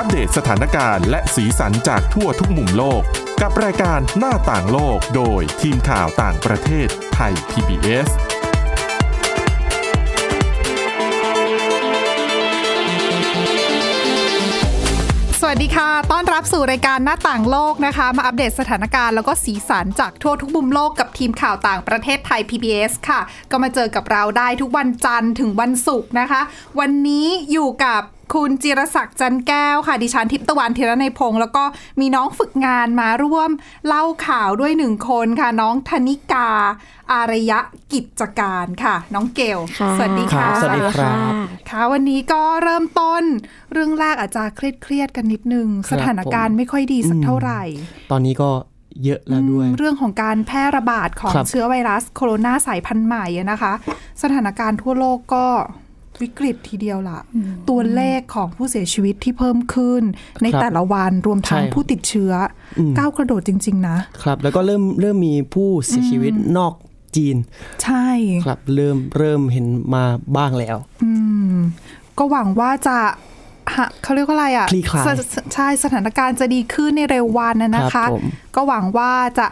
อัปเดตสถานการณ์และสีสันจากทั่วทุกมุมโลก กับรายการหน้าต่างโลกโดยทีมข่าวต่างประเทศไทย PBS สวัสดีค่ะ ต้อนรับสู่รายการหน้าต่างโลกนะคะ มาอัปเดตสถานการณ์แล้วก็สีสันจากทั่วทุกมุมโลกกับทีมข่าวต่างประเทศไทย PBS ค่ะ ก็มาเจอกับเราได้ทุกวันจันทร์ถึงวันศุกร์นะคะ วันนี้อยู่กับ คุณจิรศักดิ์จันแก้วค่ะ ดิฉันทิพย์ตะวันธีรนัยพงศ์แล้วก็มีน้องฝึกงานมาร่วมเล่าข่าวด้วยหนึ่งคนค่ะ น้องธนิกา อารยะกิจการค่ะ น้องเกลค่ะสวัสดีค่ะครับสวัสดีครับค่ะวันนี้ก็เริ่มต้นเรื่องแรกอาจจะเครียดเครียดๆกันนิดนึงครับสถานการณ์ไม่ค่อยดีสักเท่าไหร่ ตอนนี้ก็เยอะแล้วด้วยอืมเรื่องของการแพร่ระบาดของครับเชื้อไวรัสโคโรนาสายพันธุ์ใหม่อะนะคะ สถานการณ์ทั่วโลกก็ วิกฤตทีเดียวล่ะตัวเลขของผู้เสียชีวิตที่เพิ่มขึ้น ในครับแต่ละวันรวมทั้งใช่ผู้ติดเชื้ออมก้าวกระโดดจริง ๆ นะ ครับ แล้วก็เริ่มเริ่มมีผู้เสียชีวิตนอกจีน ใช่ครับเริ่มเริ่มเห็นมาบ้างแล้วอืมก็หวังว่าจะฮะเขาเรียกว่าอะไรอะคลี่คลายสสใช่สถานการณ์จะดีขึ้นในเร็ววันนะนะครัคะบผมก็หวังว่าจะ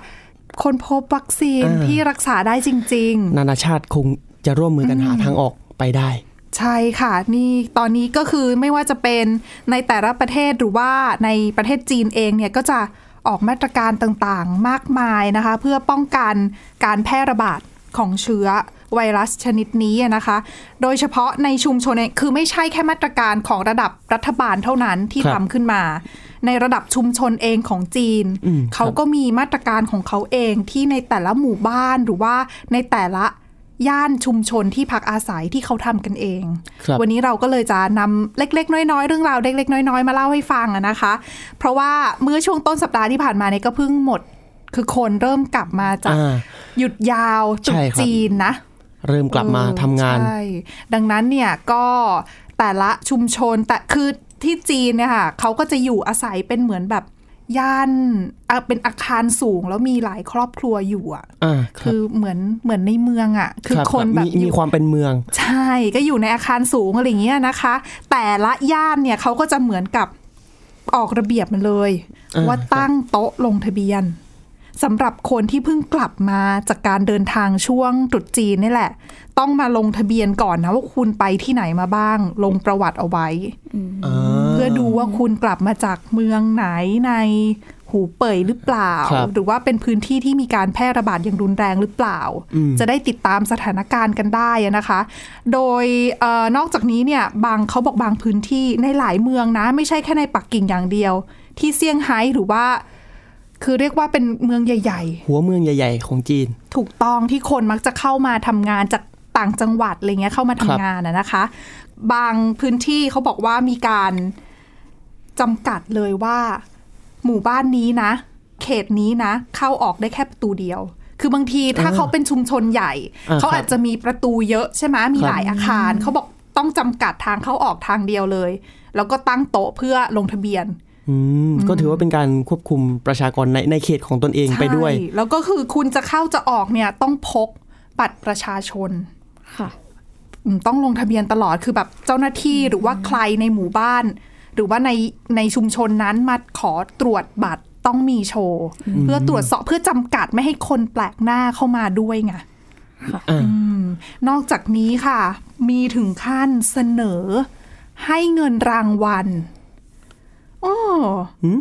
ค้นพบวัคซีนอ่าที่รักษาได้จริงนานาชาติคงจะร่วมมือกันหาทางออกไปได้ๆ ใช่ค่ะ นี่ตอนนี้ก็คือไม่ว่าจะเป็นในแต่ละประเทศหรือว่าในประเทศจีนเองเนี่ยก็จะออกมาตรการต่างๆ มากมายนะคะ เพื่อป้องกันการแพร่ระบาดของเชื้อไวรัสชนิดนี้อะนะคะ โดยเฉพาะในชุมชนเนี่ยคือไม่ใช่แค่มาตรการของระดับรัฐบาลเท่านั้นที่ครับทำขึ้นมา ในระดับชุมชนเองของจีนอืมเขาก็มีมาตรการของเขาเองที่ในแต่ละหมู่บ้านหรือว่าในแต่ละ ย่านชุมชนที่พักอาศัยที่เขาทำกันเองครับวันนี้เราก็เลยจะนำเล็ก ๆ น้อยๆ เรื่องราวเล็กๆน้อยๆ มาเล่าให้ฟังอะนะคะ เพราะว่าเมื่อช่วงต้นสัปดาห์ที่ผ่านมาเนี่ยก็เพิ่งหมด คือคนเริ่มกลับมาจากอ่าหยุดยาวตรุใช่ษครับจีนนะ เริ่มกลับมาทำงานใช่ดังนั้นเนี่ยก็แต่ละชุมชนแต่คือที่จีนเนี่ยค่ะเขาก็จะอยู่อาศัยเป็นเหมือนแบบ ย่านอะเป็นอาคารสูงแล้วมีหลายครอบครัวอยู่อะอ่าครัคืบอเหมือนเหมือนในเมืองอะ คือรับคนแบบมีอมียู่ความเป็นเมือง ใช่ก็อยู่ในอาคารสูงอะไรอย่างเงี้ยนะคะ แต่ละย่านเนี่ยเขาก็จะเหมือนกับออกระเบียบมาเลยอ่าว่าตั้งโต๊ะลงทะเบียน สำหรับคนที่เพิ่งกลับมาจากการเดินทางช่วงตรุษจีนนี่แหละ ต้องมาลงทะเบียนก่อนนะว่าคุณไปที่ไหนมาบ้าง ลงประวัติเอาไว้อ่าเพื่อดูว่าคุณกลับมาจากเมืองไหนในหูเป่ยหรือเปล่าครับหรือว่าเป็นพื้นที่ที่มีการแพร่ระบาดอย่างรุนแรงหรือเปล่าอืมจะได้ติดตามสถานการณ์กันได้อะนะคะ โดยเออนอกจากนี้เนี่ยบางเขาบอกบางพื้นที่ในหลายเมืองนะ ไม่ใช่แค่ในปักกิ่งอย่างเดียว ที่เซี่ยงไฮ้หรือว่า คือเรียกว่าเป็นเมืองใหญ่ ๆ หัวเมืองใหญ่ ๆ ของจีน ถูกต้องที่คนมักจะเข้ามาทำงานจากต่างจังหวัดอะไรเงี้ยเข้ามาทำครับงานอะนะคะ บางพื้นที่เขาบอกว่ามีการจำกัดเลยว่า หมู่บ้านนี้นะ เขตนี้นะ เข้าออกได้แค่ประตูเดียว คือบางทีถ้าอ่าเขาเป็นชุมชนใหญ่อ่าเขาครับอาจจะมีประตูเยอะใช่ไหมมีครับหลายอาคารเขาบอกต้องจำกัดทางเข้าออกทางเดียวเลย แล้วก็ตั้งโต๊ะเพื่อลงทะเบียนอืม ก็ถือว่าเป็นการควบคุมประชากรในในเขตของตนเองไปด้วยใช่แล้วก็คือคุณจะเข้าจะออกเนี่ยต้องพกบัตรประชาชนค่ะอืมต้องลงทะเบียนตลอดคือแบบเจ้าหน้าที่หรือว่าใครในหมู่บ้าน หรือว่าในในชุมชนนั้นมาขอตรวจบัตรต้องมีโชว์ เพื่อตรวจสอบเพื่อจำกัดไม่ให้คนแปลกหน้าเข้ามาด้วยไงอ่าอืมนอกจากนี้ค่ะ มีถึงขั้นเสนอให้เงินรางวัล โอ้หืม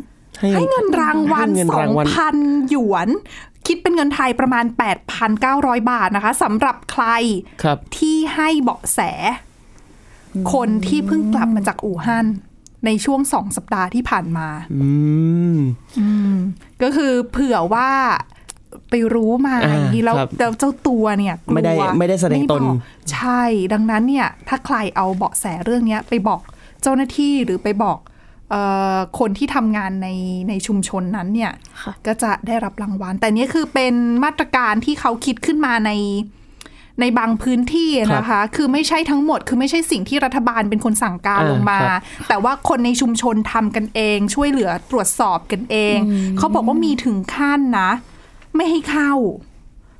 ให้เงินรางวัลให้เงินสอรางงวัลพันหยวน คิดเป็นเงินไทยประมาณ 8,900 บาทนะคะสำหรับใครครับที่ให้เบาะแส คนที่เพิ่งกลับมาจากอู่ฮั่นในช่วงสองสัปดาห์ที่ผ่านมา อืมก็คือเผื่อว่าไปรู้มาอ่าแล้วครับแล้วเจ้าตัวเนี่ยกลัวไม่ได้ไม่ได้แสดงตนไม่บอกใช่ ดังนั้นเนี่ย ถ้าใครเอาเบาะแสเรื่องเนี้ยไปบอกเจ้าหน้าที่หรือไปบอกเออ คนที่ทำงานในในชุมชนนั้นเนี่ยค่ะก็จะได้รับรางวัล แต่เนี้ยคือเป็นมาตรการที่เขาคิดขึ้นมาในในบางพื้นที่นะคะ คือไม่ใช่ทั้งหมด คือไม่ใช่สิ่งที่รัฐบาลเป็นคนสั่งการอ่าลงมาครับแต่ว่าคนในชุมชนทำกันเอง ช่วยเหลือตรวจสอบกันเอง เขาบอกว่ามีถึงขั้นนะ ไม่ให้เข้า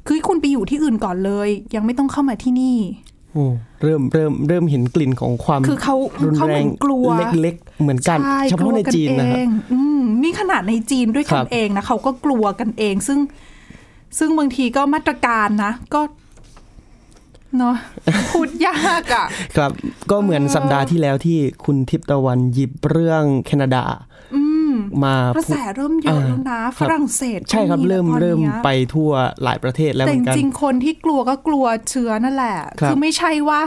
คือคุณไปอยู่ที่อื่นก่อนเลย ยังไม่ต้องเข้ามาที่นี่โโอ้ เริ่มเริ่มเริ่มเห็นกลิ่นของความคือเขารุนเขาแรเหมืงอนกลัวเล็กๆเหมือนกันใช่เฉพาะในจีนนะคกรับลัวกัเองอืมนี่ขนาดในจีนด้วยครักันบเองนะเขาก็กลัวกันเอง ซึ่ง ซึ่งบางทีก็มาตรการนะ ก็เนาะพูดยากอะ ครับ ก็เหมือนสัปดาห์ที่แล้วที่คุณทิพย์ตะวันหยิบเรื่องแคนาดา มากระพูแสดเริ่มเยอะแล้วนะอ่าฝรั่งเศสก็ใช่ครับมีเริ่มแล้วตอนเริ่มนี้ยไปทั่วหลายประเทศแล้วเหแต่มืจอนกันริงๆคนที่กลัวก็กลัวเชื้อนั่นแหละครับอไม่ใช่ว่า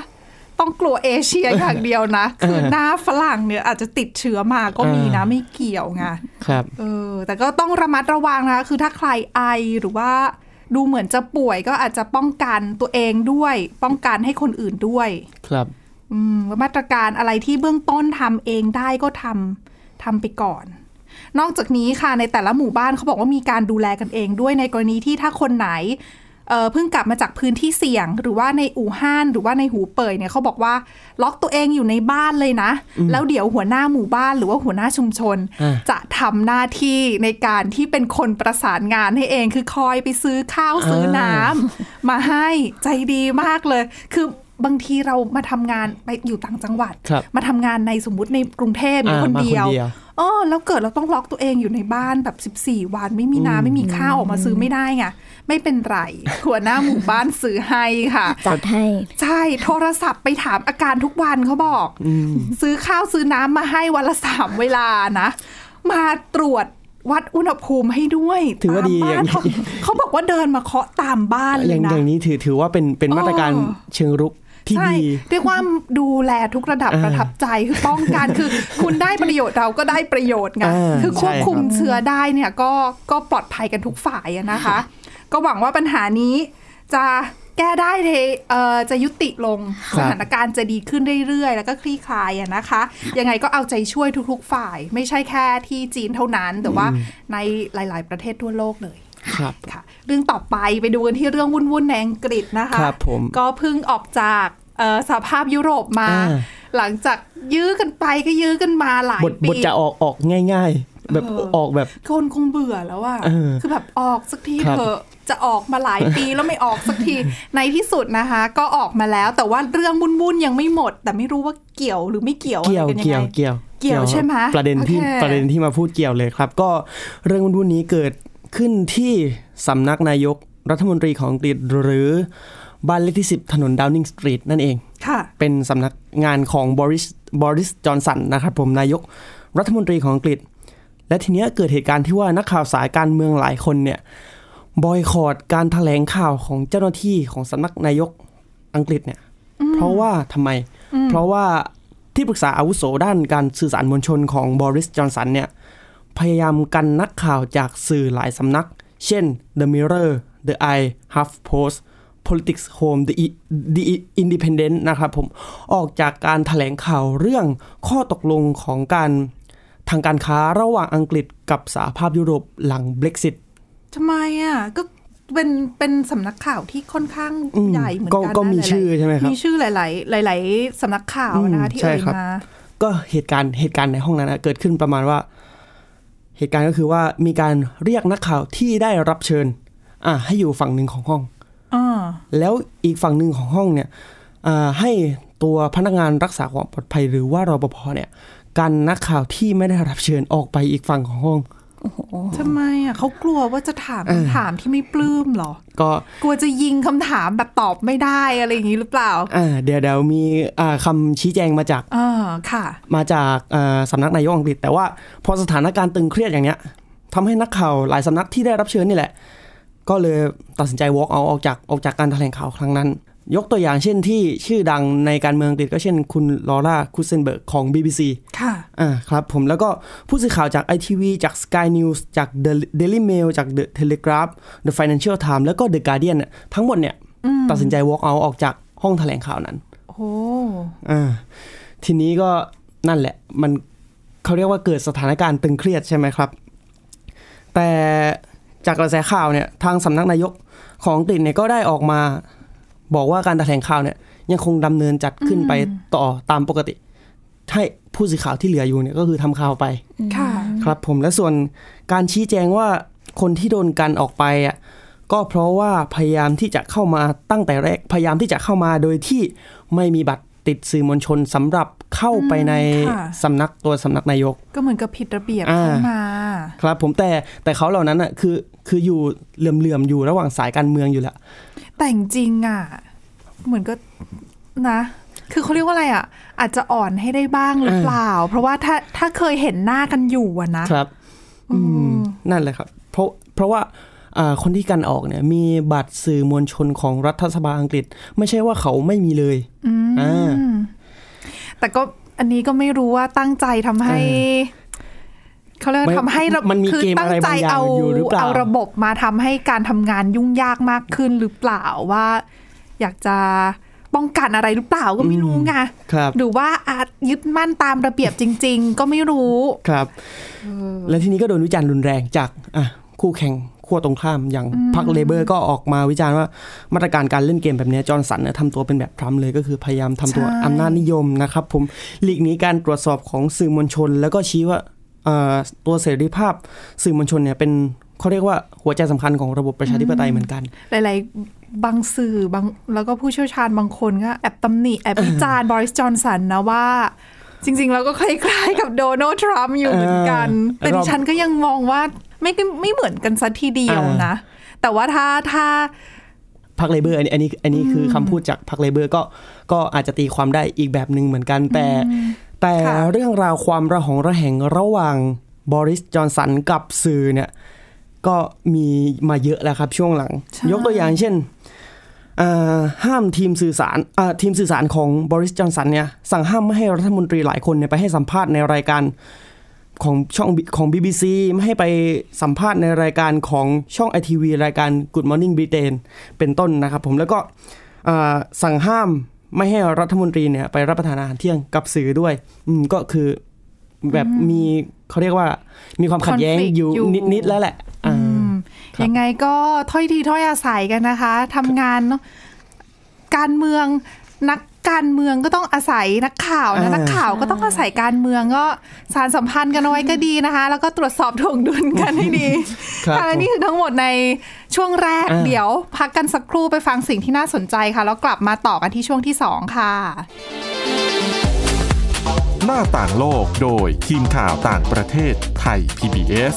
ต้องกลัวเอเชียอย่างเดียวนะ คือหน้าฝรั่งเนี่ยอาจจะติดเชื้อมาก็มีนะอ่าไม่เกี่ยวไงครับเออแต่ก็ต้องระมัดระวังนะคะคือถ้าใครไอหรือว่าดูเหมือนจะป่วยก็อาจจะป้องกันตัวเองด้วย ป้องกันให้คนอื่นด้วย ครับอืมว่ามาตรการอะไรที่เบื้องต้นทำเองได้ก็ทำทำไปก่อน นอกจากนี้ค่ะในแต่ละหมู่บ้านเขาบอกว่ามีการดูแลกันเองด้วยในกรณีที่ถ้าคนไหนเอ่อเพิ่งกลับมาจากพื้นที่เสี่ยง หรือว่าในอู่ฮั่นหรือว่าในหูเป่ยเนี่ยเขาบอกว่าล็อกตัวเองอยู่ในบ้านเลยนะ แล้วเดี๋ยวหัวหน้าหมู่บ้านหรือว่าหัวหน้าชุมชนอ่าจะทำหน้าที่ในการที่เป็นคนประสานงานให้เองคือคอยไปซื้อข้าวซื้อน้ำมาให้ใจดีมากเลย คือบางทีเรามาทำงานไปอยู่ต่างจังหวัดครับมาทำงานในสมมุติในกรุงเทพอยู่อ่าคนมาเดียวคน เดียวเออแล้วเกิดเราต้องล็อกตัวเองอยู่ในบ้านแบบ 14 วันไม่มีน้ำไม่มีข้าวออกมาซื้อไม่ได้ไงไม่เป็นไรหัวหน้าหมู่บ้านซื้อให้ค่ะจัดให้ใช่โทรศัพท์ไปถามอาการทุกวันเขาบอก ซื้อข้าวซื้อน้ำมาให้วันละสามเวลานะ มาตรวจวัดอุณหภูมิให้ด้วยถือว่าดีตมบ้อย่างนี้เขาเขาบอกว่าเดินมาเคาะตามบ้านเลอยย่างนะอย่างนี้ถือถือว่าเป็นเป็นมาตรการเออเชิงรุก ที่ใช่ดีเรียกว่าดูแลทุกระดับอ่าประทับใจคือป้องกันคือคุณได้ประโยชน์เราก็ได้ประโยชน์ไงอ่าคือควบใช่คุมครับเชื้อได้เนี่ยก็ก็ปลอดภัยกันทุกฝ่ายอะนะคะ ก็หวังว่าปัญหานี้จะแก้ได้เทเอ่อจะยุติลงสถานการณ์จะดีขึ้นเรื่อยๆ แล้วก็คลี่คลายอะนะคะ ยังไงก็เอาใจช่วยทุกๆฝ่าย ไม่ใช่แค่ที่จีนเท่านั้น แต่ว่าในหลาย ๆ ประเทศทั่วโลกเลย ครับค่ะเรื่องต่อไปไปดูกันที่เรื่องวุ่นๆในอังกฤษนะคะครับผมก็เพิ่งออกจากเอ่อสหภาพยุโรปมาอ่าหลังจากยื้อกันไปก็ยื้อกันมาหลายบทปีบทจะออกออกง่าย ๆ แบบเออออกแบบคนคงเบื่อแล้วอะเออคือแบบออกสักทีครับเถอะจะออกมาหลายปีแล้วไม่ออกสักที ในที่สุดนะคะ ก็ออกมาแล้วแต่ว่าเรื่องวุ่นๆยังไม่หมด แต่ไม่รู้ว่าเกี่ยวหรือไม่เกี่ยวเกี่ยวอะไรกันยังเกี่ยวไงเกี่ยวเกี่ยวใช่ไหมประเด็นที่โอเคประเด็นที่มาพูดเกี่ยวเลยครับ ก็เรื่องวุ่นๆนี้เกิด ขึ้นที่สำนักนายกรัฐมนตรีของอังกฤษหรือบ้านเลขที่ 10 ถนนดาวนิงสตรีทนั่นเองค่ะเป็นสำนักงานของบริสบริสจอนสันนะครับผมนายกรัฐมนตรีของอังกฤษ และทีเนี้ยเกิดเหตุการณ์ที่ว่านักข่าวสายการเมืองหลายคนเนี่ยบอยคอรดการถแถลงข่าวของเจ้าหน้าที่ของสำนักนายกอังกฤษเนี่ย เพราะว่าทำไม เพราะว่าที่ปรึกษาอาวุโสด้านการสื่อสารมวลชนของบริสจอนสันเนี่ย พยายามกันนักข่าวจากสื่อหลายสำนัก เช่น The Mirror The Eye HuffPost Politics Home The, I- The Independent นะครับผมออกจากการถแถลงข่าวเรื่องข้อตกลงของการทางการค้าระหว่างอังกฤษกับสหภาพยุโรปหลัง Brexit ทำไมอะก็เป็นเป็นสำนักข่าวที่ค่อนข้างอืมใหญ่เหมือนก็กันนะก็มีหลายๆชื่อใช่ไหมครับมีชื่อหลาย ๆ หลาย ๆสำนักข่าวนะคะอืมที่ใช่เอ่ยครับมาก็เหตุการณ์เหตุการณ์ในห้องนั้นนะเกิดขึ้นประมาณว่า เหตุการณ์ก็คือว่ามีการเรียกนักข่าวที่ได้รับเชิญ อ่าให้อยู่ฝั่งหนึ่งของห้องอ่าแล้วอีกฝั่งหนึ่งของห้องเนี่ยอ่าให้ตัวพนักงานรักษาความปลอดภัยหรือว่ารปภเนี่ยกันนักข่าวที่ไม่ได้รับเชิญออกไปอีกฝั่งของห้องทำไมอะเขากลัวว่าจะถามเออคำถามที่ไม่ปลื้มเหรอ ก็กลัวจะยิงคำถามแบบตอบไม่ได้อะไรอย่างนี้หรือเปล่า อ่า เดี๋ยวเดี๋ยวมีอ่าคำชี้แจงมาจากอ่าค่ะ มาจากเอ่อสำนักนายกอังกฤษ แต่ว่าพอสถานการณ์ตึงเครียดอย่างเนี้ยทำให้นักข่าวหลายสำนักที่ได้รับเชิญนี่แหละ ก็เลยตัดสินใจ walk out ออกจากออกจากการแถลงข่าวครั้งนั้น ยกตัวอย่างเช่นที่ชื่อดังในการเมืองอังกฤษก็เช่นคุณลอร่าคุเซนเบิร์กของ BBC ค่ะอ่าครับผมแล้วก็ผู้สื่อข่าวจาก ITV จาก Sky News จาก The Daily Mail จาก The Telegraph The Financial Times แล้วก็ The Guardian เนี่ยทั้งหมดเนี่ยตัดสินใจ walk out ออกจากห้องแถลงข่าวนั้น โอ้อ่า ทีนี้ก็นั่นแหละมันเขาเรียกว่าเกิดสถานการณ์ตึงเครียดใช่ไหมครับ แต่จากกระแสข่าวเนี่ยทางสำนักนายกของอังกฤษเนี่ยก็ได้ออกมาบอกว่าการแถลงข่าวเนี่ยยังคงดำเนินจัดขึ้นไปต่อตามปกติ ให้ผู้สื่อข่าวที่เหลืออยู่เนี่ยก็คือทำข่าวไปค่ะครับผมและส่วนการชี้แจงว่าคนที่โดนกันออกไปอะก็เพราะว่าพยายามที่จะเข้ามาตั้งแต่แรกพยายามที่จะเข้ามาโดยที่ไม่มีบัตร ติดสื่อมวลชนสำหรับเข้าไปในค่ะสำนักตัวสำนักนายก ก็เหมือนกับผิดระเบียบอ่าเข้ามาครับผมแต่แต่เขาเหล่านั้นอะคือคืออยู่เหลื่อมๆอยู่ระหว่างสายการเมืองอยู่แหละแต่จริงๆอะเหมือนก็นะ คือเขาเรียกว่าอะไรอะ อาจจะอ่อนให้ได้บ้างหรือเปล่า เพราะว่าถ้าถ้าเคยเห็นหน้ากันอยู่อะนะครับ อืมนั่นแหละครับ เพราะเพราะว่าอ่า คนที่กันออกเนี่ยมีบัตรสื่อมวลชนของรัฐสภาอังกฤษ ไม่ใช่ว่าเขาไม่มีเลยอ่าแต่ก็อันนี้ก็ไม่รู้ว่าตั้งใจทำให้เขาเรียกว่าไม่ทำให้ระมันมีคืเกมตั้อะไรใจบางอย่างเอาอยู่หรือเปล่าเอาระบบมาทำให้การทำงานยุ่งยากมากขึ้นหรือเปล่าว่า อยากจะป้องกันอะไรหรือเปล่าก็ไม่รู้ไงครับหรือว่าอาจยึดมั่นตามระเบียบจริง ๆ ก็ไม่รู้ครับ และทีนี้ก็โดนวิจารณ์รุนแรงจากอะคู่แข่ง ขั้วตรงข้ามอย่างพรรคเลเบอร์ก็ออกมาวิจารณ์ว่ามาตรการการเล่นเกมแบบเนี้ยจอร์นสันเนี่ยทำตัวเป็นแบบทรัมป์เลยก็คือพยายามทำตัวใช่อำนาจนิยมนะครับ ผมหลีกหนีการตรวจสอบของสื่อมวลชน แล้วก็ชี้ว่าเอ่อตัวเสรีภาพสื่อมวลชนเนี่ยเป็นเขาเรียกว่าหัวใจสำคัญของระบบประชาธิปไตยเหมือนกัน หลาย ๆ บางสื่อบางแล้วก็ผู้เชี่ยวชาญบางคนก็แอบตำหนิแอบวิจารณ์บอริสจอห์นสันนะว่าจริงๆเราก็คล้าย ๆ กับโดนัลด์ทรัมป์อยู่เหมือนกันเออแต่ดิฉันก็ยังมองว่า ไม่ได้ไม่เหมือนกันซะทีเดียวนะ แต่ว่าถ้าถ้าพรรค Labour อันนี้อันนี้อันนี้คือคำพูดจากพรรค Labour ก็ก็อาจจะตีความได้อีกแบบหนึ่งเหมือนกัน แต่ แต่ค่ะเรื่องราวความระหองระแหงระหว่างบอริสจอห์นสันกับสื่อเนี่ยก็มีมาเยอะแล้วครับช่วงหลัง ยกตัวอย่างเช่นอ่าห้ามทีมสื่อสารอ่าทีมสื่อสารของบริสจอนสันเนี่ยสั่งห้ามไม่ให้รัฐมนตรีหลายคนเนี่ยไปให้สัมภาษณ์ในรายการ ของช่องของ BBC ไม่ให้ไปสัมภาษณ์ในรายการของช่องไอทีวีรายการ Good Morning Britain เป็นต้นนะครับผมแล้วก็อ่าสั่งห้ามไม่ให้รัฐมนตรีเนี่ยไปรับประทานอาหารเที่ยงกับสื่อด้วยอืมก็คือแบบมีเขาเรียกว่ามีความขัดแย้ง Conflict อยู่อยู่นิด ๆ แล้วแหละอ่าครับยังไงก็ถ้อยทีถ้อยอาศัยกันนะคะทำงานเนอะการเมืองนัก การเมืองก็ต้องอาศัยนักข่าวนะอ่านักข่าวก็ต้องอาศัยการเมืองก็สารสัมพันธ์กันเอาไว้ก็ดีนะคะ แล้วก็ตรวจสอบถ่วงดุลกันให้ดีครับค่ะและนี่คือทั้งหมดในช่วงแรกอ่าเดี๋ยว พักกันสักครู่ไปฟังสิ่งที่น่าสนใจค่ะ แล้วกลับมาต่อกันที่ช่วงที่สองค่ะ หน้าต่างโลกโดยทีมข่าวต่างประเทศไทย PBS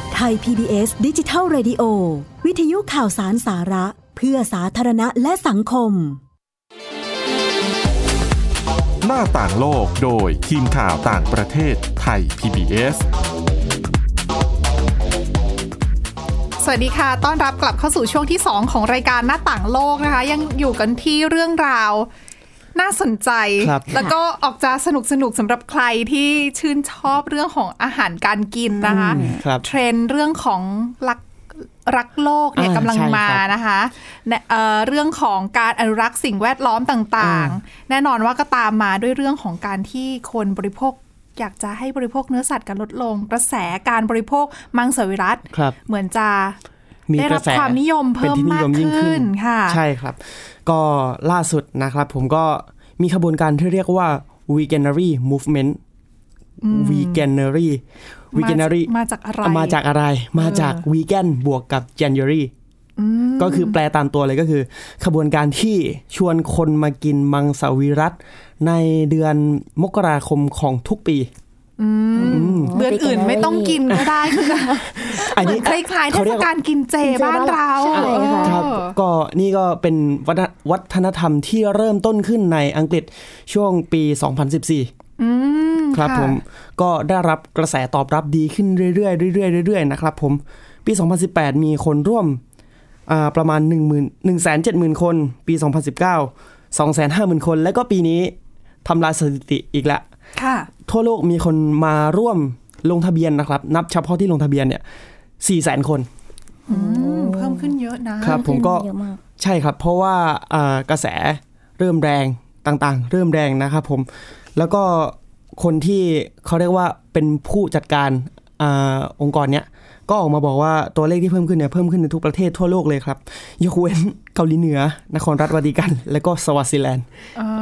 ไทย PBS ดิจิทัล Radio วิทยุข่าวสารสาระ เพื่อสาธารณะและสังคม หน้าต่างโลกโดยทีมข่าวต่างประเทศไทย PBS สวัสดีค่ะ ต้อนรับกลับเข้าสู่ช่วงที่ 2 ของรายการหน้าต่างโลกนะคะ ยังอยู่กันที่เรื่องราว น่าสนใจครับแล้วก็ออกจะสนุกสนุกสำหรับใครที่ชื่นชอบเรื่องของอาหารการกินนะคะครับเทรนด์เรื่องของรักรักโลกเนี่ยอ่ากำลังใช่มาครับนะคะเนี่ยเอ่อเรื่องของการอนุรักษ์สิ่งแวดล้อมต่างๆ แน่นอนว่าก็ตามมาด้วยเรื่องของการที่คนบริโภคอยากจะให้บริโภคเนื้อสัตว์กันลดลง กระแสการบริโภคมังสวิรัตครับเหมือนจะ มีได้กรัระบแสความนิยมเพิ่มป็นที่นิมายกยิ่งขึ้นค่ะ ใช่ครับ ก็ล่าสุดนะครับ ผมก็มีขบวนการที่เรียกว่า veganary movement veganary veganary มาจากอะไร มาจากอะไร มาจาก vegan บวกกับ january ก็คือแปลตามตัวเลยก็คือ ขบวนการที่ชวนคนมากินมังสวิรัตในเดือนมกราคมของทุกปี เดือนอื่นไม่ต้องกินก็ได้คืออันเหมืนี้อนคล้ายๆเทเขาเรีศยกกาลกินเจกินเจบ้านเราใช่ค่ะครับเออก็นี่ก็เป็นวัฒนวัฒนธรรมที่เริ่มต้นขึ้นในอังกฤษช่วงปี 2014อืมครับะผมก็ได้รับกระแสตอบรับดีขึ้นเรื่อยๆเรื่อยๆเรื่อยๆนะครับผมปี 2018 มีคนร่วมอ่าประมาณ 1 0 0 0 0 1 7 0 0 0 คน ปี 2019 250,000 คน และก็ปีนี้ทำลายสถิติอีกแล้วค่ะ ทั่วโลกมีคนมาร่วมลงทะเบียนนะครับ นับเฉพาะที่ลงทะเบียนเนี่ย4 0 0 0 0คนอืมเพิ่มขึ้นเยอะนะครับ ผมก็เยอะมากใช่ครับ เพราะว่าอ่ากระแสเริ่มแรงต่างๆ เริ่มแรงนะครับผมแล้วก็คนที่เขาเรียกว่าเป็นผู้จัดการอาองค์กรเนี้ย ก็ออกมาบอกว่าตัวเลขที่เพิ่มขึ้นเนี่ยเพิ่มขึ้นในทุกประเทศทั่วโลกเลยครับยกเว้นเกาหลีเหนือ นครรัฐวาติกัน และก็สวาซิแลนด์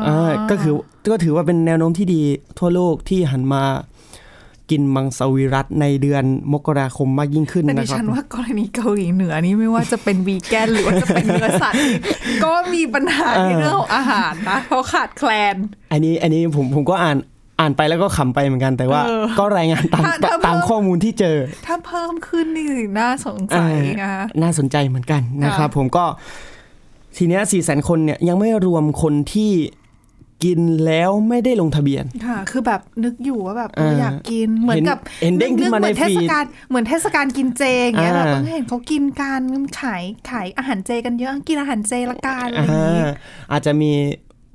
อ่าก็คือก็ถือว่าเป็นแนวโน้มที่ดีทั่วโลกที่หันมากินมังสวิรัตในเดือนมกราคมมากยิ่งขึ้นแต่ดินะครับฉันว่ากรณีเกาหลีเหนือนี่ไม่ว่าจะเป็นวีแกนหรือว่าจะเป็นเนื้อสัตว์นี่ก็มีปัญหาในเรื่องของอาหารนะเพราะขาดแคลน อันนี้อันนี้ผมผมก็อ่าน อ่านไปแล้วก็ขำไปเหมือนกันแต่ว่าเออก็รายงานตามถ้าถ้าตามเพิ่มข้อมูลที่เจอ ถ้าเพิ่มขึ้นนี่น่าสงสัยอ่านะคะน่าสนใจเหมือนกันนะครับค่ะผมก็ทีเนี้ยสี่แสนคนเนี่ยยังไม่รวมคนที่กินแล้วไม่ได้ลงทะเบียน ค่ะ คือแบบนึกอยู่ว่าแบบเออเอออยากกิน เหมือนกับเห็นเห็นเด้งขึ้นมาในเหมือนเทศฟีดกาลเหมือนเทศกาลกินเจอย่างเงี้ยอ่าแบบเออเห็นเขากินกันขายขายอาหารเจกันเยอะกินอาหารเจละกันอะไรอย่างงี้อ่าอาจจะมี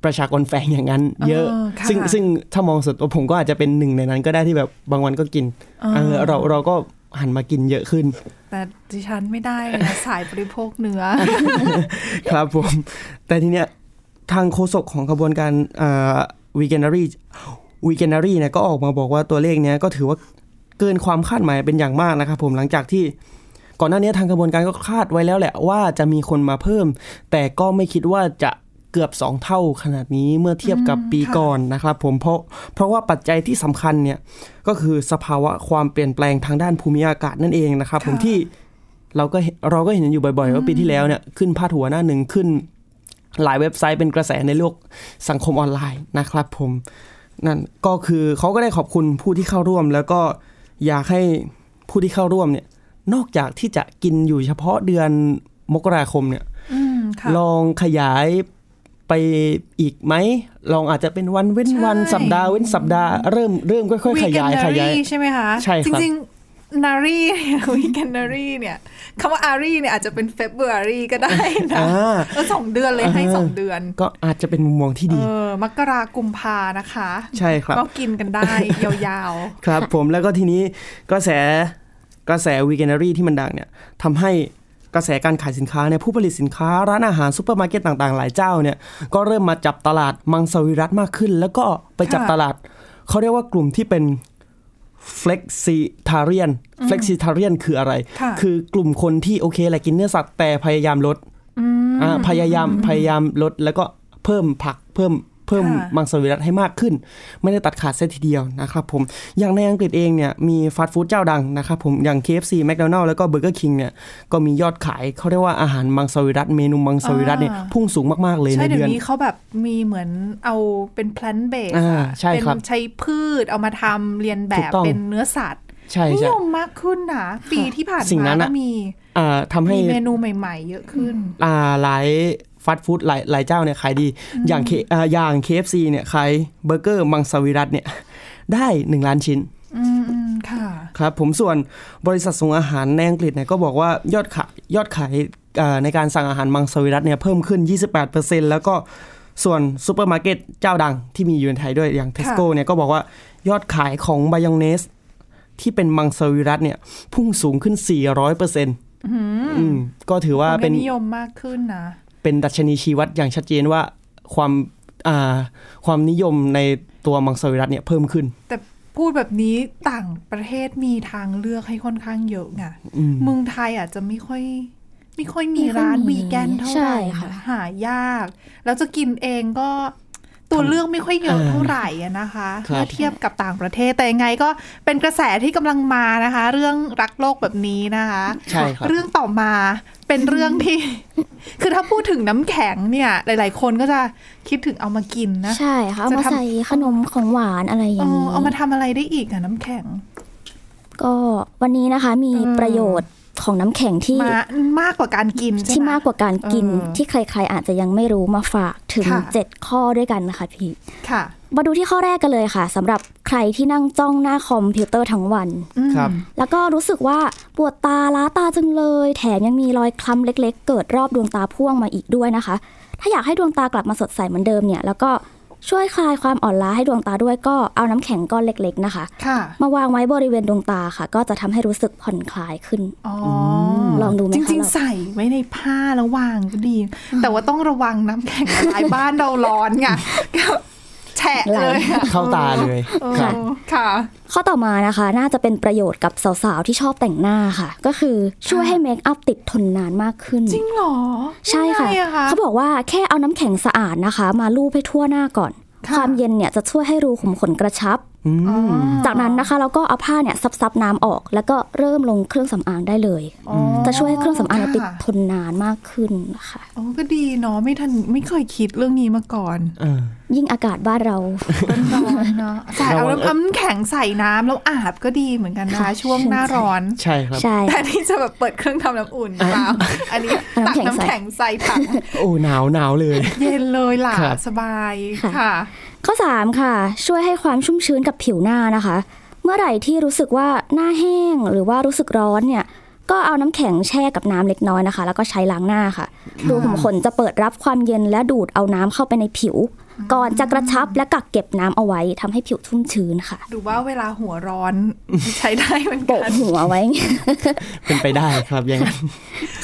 ประชากรแฝงอย่างนั้น เยอะเออค่ะซึ่งซึ่งถ้ามองสุดตัวผมก็อาจจะเป็นหนึ่งในนั้นก็ได้ที่แบบบางวันก็กินเออเออเราเราก็หันมากินเยอะขึ้น แต่ดิฉันไม่ได้เลยนะสายบริโภคเนื้อ ครับผม แต่ทีเนี้ยทางโฆษกของขบวนการวีแกนารีวีแกนารีเนี่ยก็ออกมาบอกว่าตัวเลขเนี้ยก็ถือว่าเกินความคาดหมายเป็นอย่างมากนะครับผมหลังจากที่ก่อนหน้านี้ทางกระบวนการก็คาดไว้แล้วแหละว่าจะมีคนมาเพิ่ม แต่ก็ไม่คิดว่าจะ เกือบ 2 เท่าขนาดนี้เมื่อเทียบกับปีค่ะก่อนนะครับผมเพราะเพราะว่าปัจจัยที่สำคัญเนี่ยก็คือสภาวะความเปลี่ยนแปลงทางด้านภูมิอากาศนั่นเองนะครับ ผมที่เราก็เห็นเราก็เห็นอยู่บ่อยๆว่าปีที่แล้วเนี่ยขึ้นพาดหัวหน้าหนึ่งขึ้น หลายเว็บไซต์เป็นกระแสในโลกสังคมออนไลน์นะครับผมนั่นก็คือเขาก็ได้ขอบคุณผู้ที่เข้าร่วม แล้วก็อยากให้ผู้ที่เข้าร่วมเนี่ยนอกจากที่จะกินอยู่เฉพาะเดือนมกราคมเนี่ยอืมค่ะลองขยาย ไปอีกไหมลองอาจจะเป็นวันเว้นวันใช่สัปดาห์เว้นสัปดาห์เริ่มเริ่มค่อยๆขยายขยาย Veganary ใช่ไหมคะใช่ครับจริงๆนารีเนี่ยวีแกนารีเนี่ยคำว่าอารีเนี่ยอาจจะเป็นเฟบ r รีก็ได้นะอ่าเออสองเดือนเลยให้อ่าสองเดือน ก็อาจจะเป็นมุมมองที่เอดีอมกรากุมภานะคะ ใช่ครับ ก็กินกันได้ ยาวครับผมแล้วก็ทีนี้กระแสกระแส Veganuary ที่มันดังเนี่ยทำให้ กระแสการขายสินค้าเนี่ยผู้ผลิตสินค้าร้านอาหารซูเปอร์มาร์เก็ตต่างๆ หลายเจ้าเนี่ยก็เริ่มมาจับตลาดมังสวิรัติมากขึ้น แล้วก็ไปจับตลาด เขาเรียกว่ากลุ่มที่เป็น flexitarian flexitarian คืออะไรค่ะคือกลุ่มคนที่โอเคแหละกินเนื้อสัตว์แต่พยายามลดอ่าพยายามพยายามลดแล้วก็เพิ่มผักเพิ่ม เพิ่มค่ะมังสวิรัตให้มากขึ้น ไม่ได้ตัดขาดเส้นทีเดียวนะครับผมอย่างในอังกฤษเองเนี่ยมีฟาสต์ฟู้ดเจ้าดังนะครับผมอย่าง KFC McDonald แล้วก็ Burger King เนี่ยก็มียอดขายเขาเรียกว่าอาหารมังสวิรัตเมนูมังสวิรัตเนี่ยอ่าพุ่งสูงมาก ๆ เลยๆในใช่เดี๋ยเดือนวนี้เขาแบบมีเหมือนเอาเป็นแพลนเบสอ่าใช่เป็นครับใช้พืชเอามาทำเรียนแบถูบกต้องเป็นเนื้อสัตว์ใช่นิใช่ยมมากขึ้นนะปีที่ผ่านมาสิ่งนั้นก็อะมีอ่าทำให้มีเมนูใหม่ ๆ เยอะขึ้นอ่าหลาย ฟาสต์ฟู้ดหลายหลายเจ้าเนี่ยขายดี อย่าง K อ่าอย่าง KFC เนี่ยขายเบอร์เกอร์มังสวิรัติเนี่ยได้1ล้านชิ้นอืมอืมค่ะครับผมส่วนบริษัทส่งอาหารในอังกฤษเนี่ยก็บอกว่ายอดขายยอดขายเอ่อในการสั่งอาหารมังสวิรัติเนี่ยเพิ่มขึ้น 28%แล้วก็ส่วนซูเปอร์มาร์เก็ตเจ้าดังที่มีอยู่ในไทยด้วยอย่างเทสโก้เนี่ยก็บอกว่ายอดขายของบายองเนสที่เป็นมังสวิรัตเนี่ยพุ่งสูงขึ้น 400%อืมก็ถือว่าว่าเป็เป็นนนิยมมากขึ้นนะ เป็นดัชนีชี้วัดอย่างชัดเจนว่าความอ่าความนิยมในตัวมังสวิรัตเนี่ยเพิ่มขึ้น แต่พูดแบบนี้ต่างประเทศมีทางเลือกให้ค่อนข้างเยอะไงอืมเมืองไทยอาจจะไม่ค่อย ไม่ค่อยมีไม่ค่อยร้านมีวีแกนเท่าไหใช่ร่ค่ะหายาก แล้วจะกินเองก็ตัวเลือกไม่ค่อยเยอะเท่าไหร่อะนะคะครับเมื่อเทียบกับต่างประเทศแต่ยังไงก็เป็นกระแสที่กำลังมานะคะ เรื่องรักโลกแบบนี้นะคะใช่ครับเรื่องต่อมา เป็นเรื่องที่ คือถ้าพูดถึงน้ำแข็งเนี่ย หลาย ๆ คนก็จะคิดถึงเอามากินนะ ใช่ค่ะเอาจะมาทำใส่ขนมของหวานอะไรอเอย่างอนี้เอามาทำอะไรได้อีกอะน้ำแข็ง ก็วันนี้นะคะมีอืมประโยชน์ ของน้ำแข็งที่มามากกว่าการกินใช่ไหมที่มากกว่าการกินเออที่ใครๆอาจจะยังไม่รู้มาฝากถึงค่ะ7ข้อด้วยกันนะคะพี่ค่ะ มาดูที่ข้อแรกกันเลยค่ะสำหรับใครที่นั่งจ้องหน้าคอมพิวเตอร์ทั้งวันอืมครับแล้วก็รู้สึกว่าปวดตาล้าตาจังเลย แถมยังมีรอยคล้ำเล็ก ๆ เกิดรอบดวงตาพ่วงมาอีกด้วยนะคะ ถ้าอยากให้ดวงตากลับมาสดใสเหมือนเดิมเนี่ย แล้วก็ ช่วยคลายความอ่อนล้าให้ดวงตาด้วยก็เอาน้ำแข็งก้อนเล็ก ๆ นะคะค่ะมาวางไว้บริเวณดวงตาค่ะ ก็จะทำให้รู้สึกผ่อนคลายขึ้นอ๋อลองดูไหมจคะริงเราๆใส่ไว้ในผ้าแล้ววางก็ดี แต่ว่าต้องระวังน้ำแข็งละลายบ้านเราร้อนไงก็ แฉะเลยอะเข้าตาเลยเออค่ะค่ะ ข้อต่อมานะคะ น่าจะเป็นประโยชน์กับสาวๆ ที่ชอบแต่งหน้าค่ะ ก็คือช่วยให้เมคอัพติดทนนานมากขึ้น จริงเหรอ ใช่ค่ะยังไงอเขาบอกว่าแค่เอาน้ำแข็งสะอาดนะคะ มาลูบให้ทั่วหน้าก่อนค่ะความเย็นเนี่ยจะช่วยให้รูขุมขนกระชับอืมอ๋อ จากนั้นนะคะเราก็เอาผ้าเนี่ยซับๆน้ำออก แล้วก็เริ่มลงเครื่องสำอางได้เลยอ๋อจะช่วยให้เครื่องสำอางเนี่ยติดค่ะทนนานมากขึ้นนะคะอ๋อก็ดีเนาะไม่ทันไม่เคยคิดเรื่องนี้มาก่อนเออยิ่งอากาศบ้านเราร้อนๆเนาะใส่เอาน้ำน้ำแข็งใส่น้ำแล้วอาบก็ดีเหมือนกันนะค่ะช่วงหน้าร้อนใช่ครับใช่แต่ที่จะแบบเปิดเครื่องทำน้ำอุ่นเปล่าอันนี้เอาตักน้ำแข็งใส่น้ำแข็งใส่ถังโอ้หนาวหนาวเลย เย็นเลยล่ะครับสบายค่ะค่ะ ข้อ 3 ค่ะ ช่วยให้ความชุ่มชื้นกับผิวหน้านะคะ เมื่อไหร่ที่รู้สึกว่าหน้าแห้งหรือว่ารู้สึกร้อนเนี่ย ก็เอาน้ำแข็งแช่กับน้ำเล็กน้อยนะคะ แล้วก็ใช้ล้างหน้าค่ะรูขุมขนจะเปิดรับความเย็นและดูดเอาน้ำเข้าไปในผิว ก่อนจะกระชับและกักเก็บน้ำเอาไว้ทำให้ผิวชุ่มชื้นค่ะ ดูว่าเวลาหัวร้อนใช้ได้เหมือนกัโปะนหัวไว้ เป็นไปได้ครับอย่างนั้น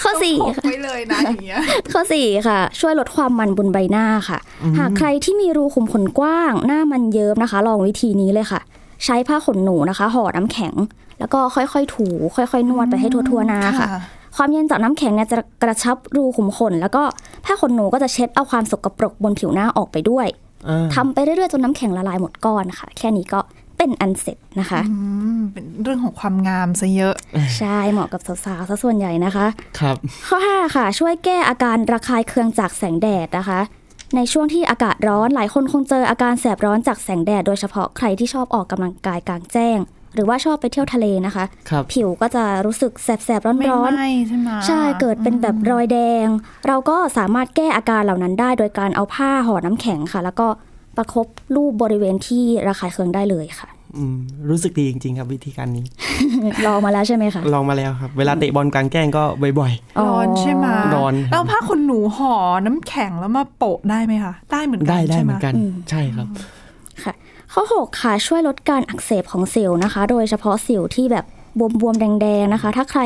ข้อสี่พกค่ะไว้เลยนะอย่างเงี้ยข้อสี่ค่ะ ช่วยลดความมันบนใบหน้าค่ะ หากใครที่มีรูขุมขนกว้าง หน้ามันเยิ้มนะคะ ลองวิธีนี้เลยค่ะ ใช้ผ้าขนหนูนะคะ ห่อน้ำแข็ง แล้วก็ค่อยๆ ถู ค่อยๆ นวดไปให้ทั่วๆหน้าค่ะค่ะความเย็นจากน้ำแข็งเนี่ยจะกระชับรูขุมขน แล้วก็ผ้าขนหนูก็จะเช็ดเอาความสกปรกบนผิวหน้าออกไปด้วยอ่าทำไปเรื่อยๆ จนน้ำแข็งละลายหมดก้อนค่ะ แค่นี้ก็เป็นอันเสร็จนะคะอืมเป็นเรื่องของความงามซะเยอะ ใช่เหมาะกับสาวๆซะส่วนใหญ่นะคะ ครับ ข้อ 5 ค่ะ ช่วยแก้อาการระคายเคืองจากแสงแดดนะคะ ในช่วงที่อากาศร้อนหลายคนคงเจออาการแสบร้อนจากแสงแดด โดยเฉพาะใครที่ชอบออกกำลังกายกลางแจ้ง หรือว่าชอบไปเที่ยวทะเลนะคะครับผิวก็จะรู้สึกแสบๆไม่ร้อนไหม้ใช่ไหมๆใช่เกิดเป็นแบบรอยแดง เราก็สามารถแก้อาการเหล่านั้นได้ โดยการเอาผ้าห่อน้ำแข็งค่ะ แล้วก็ประคบรูปบริเวณที่ระคายเคืองได้เลยค่ะอืมรู้สึกดีจริง ๆ ครับวิธีการนี้ ลองมาแล้วใช่ไหมคะ ลองมาแล้วครับ เวลาเตะบอลกลางแจ้งก็บ่อยร้อนใช่ไหมร้อนแล้วผ้าขนหนูห่อน้ำแข็งแล้วมาโปะได้ไหมคะ ได้เหมือนๆกันได้ได้ใช่เหไหมมือนกันอืมใช่ครับค่ะ ข้อ 6 ค่ะ ช่วยลดการอักเสบของสิวนะคะ โดยเฉพาะสิวที่แบบบวมๆ แดงๆ นะคะ ถ้าใคร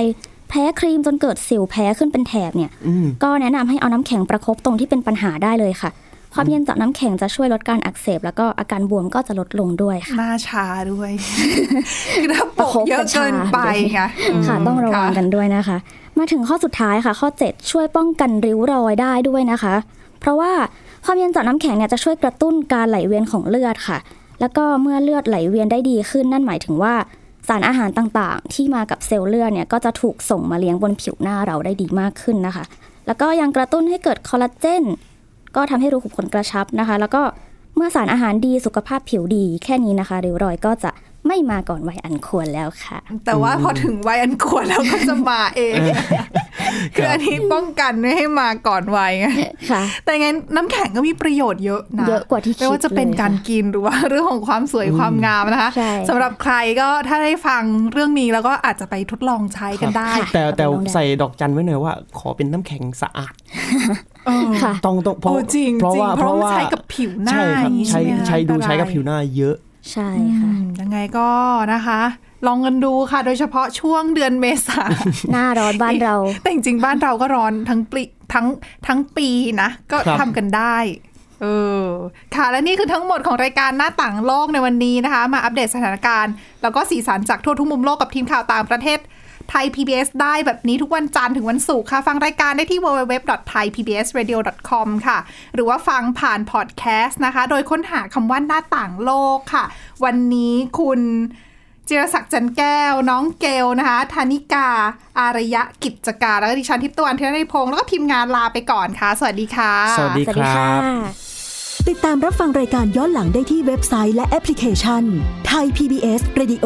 แพ้ครีมจนเกิดสิวแพ้ขึ้นเป็นแถบเนี่ยอืมก็แนะนำให้เอาน้ำแข็งประคบตรงที่เป็นปัญหาได้เลยค่ะ ความเย็นจากน้ำแข็งจะช่วยลดการอักเสบ แล้วก็อาการบวมก็จะลดลงด้วยค่ะหน้าชาด้วยคือถ้าโปะเยอะเกินไปไงค่ะต้องระวังกันด้วยนะคะ มาถึงข้อสุดท้ายค่ะ ข้อ 7 ช่วยป้องกันริ้วรอยได้ด้วยนะคะ เพราะว่าความเย็นจากน้ำแข็งเนี่ยจะช่วยกระตุ้นการไหลเวียนของเลือดค่ะ แล้วก็เมื่อเลือดไหลเวียนได้ดีขึ้นนั่นหมายถึงว่า สารอาหารต่างๆ ที่มากับเซลล์เลือดเนี่ยก็จะถูกส่งมาเลี้ยงบนผิวหน้าเราได้ดีมากขึ้นนะคะ แล้วก็ยังกระตุ้นให้เกิดคอลลาเจนก็ทำให้รูขุมขนกระชับนะคะ แล้วก็เมื่อสารอาหารดีสุขภาพผิวดีแค่นี้นะคะริ้วรอยก็จะ ไม่มาก่อนวัยอันควรแล้วค่ะ แต่ว่าพอถึงวัยอันควรแล้วก็จะมาเอง คืออันนี้ป้องกันไม่ให้มาก่อนวัยไงค่ะแต่งั้นน้ำแข็งก็มีประโยชน์เยอะนะเยอะกว่าที่คิดไม่ว่าจะเป็นเลยการค่ะกินหรือว่าเรื่องของความสวยความงามนะคะใช่สำหรับใครก็ถ้าได้ฟังเรื่องนี้แล้วก็อาจจะไปทดลองใช้กันได้ค่ะแต่แต่ลองได้ใส่ดอกจันไว้หน่อยว่า ขอเป็นน้ำแข็งสะอาดเออค่ะต้องต้องเพราะโอ้จริงเพราะจริงว่าเพราะว่าใช้กับผิวหน้าใช่ครับอย่างนี้ใช้ใช่ไหมคะใช้ดูอันตรายใช้กับผิวหน้าเยอะ ใช่ค่ะอืมยังไงก็นะคะ ลองกันดูค่ะ โดยเฉพาะช่วงเดือนเมษาหน้าร้อนบ้านเรา แต่จริงๆบ้านเราก็ร้อนทั้งปีทั้งทั้งปีนะ ก็ครับทำกันได้เออค่ะและนี่คือทั้งหมดของรายการหน้าต่างโลกในวันนี้นะคะ มาอัปเดตสถานการณ์ แล้วก็สีสันจากทั่วทุกมุมโลกกับทีมข่าวต่างประเทศ ไทย PBS ได้แบบนี้ทุกวันจันทร์ถึงวันศุกร์ค่ะ ฟังรายการได้ที่ www.thaipbsradio.com ค่ะ หรือว่าฟังผ่านพอดแคสต์นะคะ โดยค้นหาคำว่าหน้าต่างโลกค่ะ วันนี้คุณจิรศักดิ์จันแก้ว น้องเกลนะคะธานิกา อารยะกิจการ แล้วก็ดิฉันทิพย์ตะวันเทนริพงศ์แล้วก็ทีมงานลาไปก่อนค่ะ สวัสดีค่ะ สวัสดีสวัสดีค่ะติดตามรับฟังรายการย้อนหลังได้ที่เว็บไซต์และแอปพลิเคชันไทย PBS Radio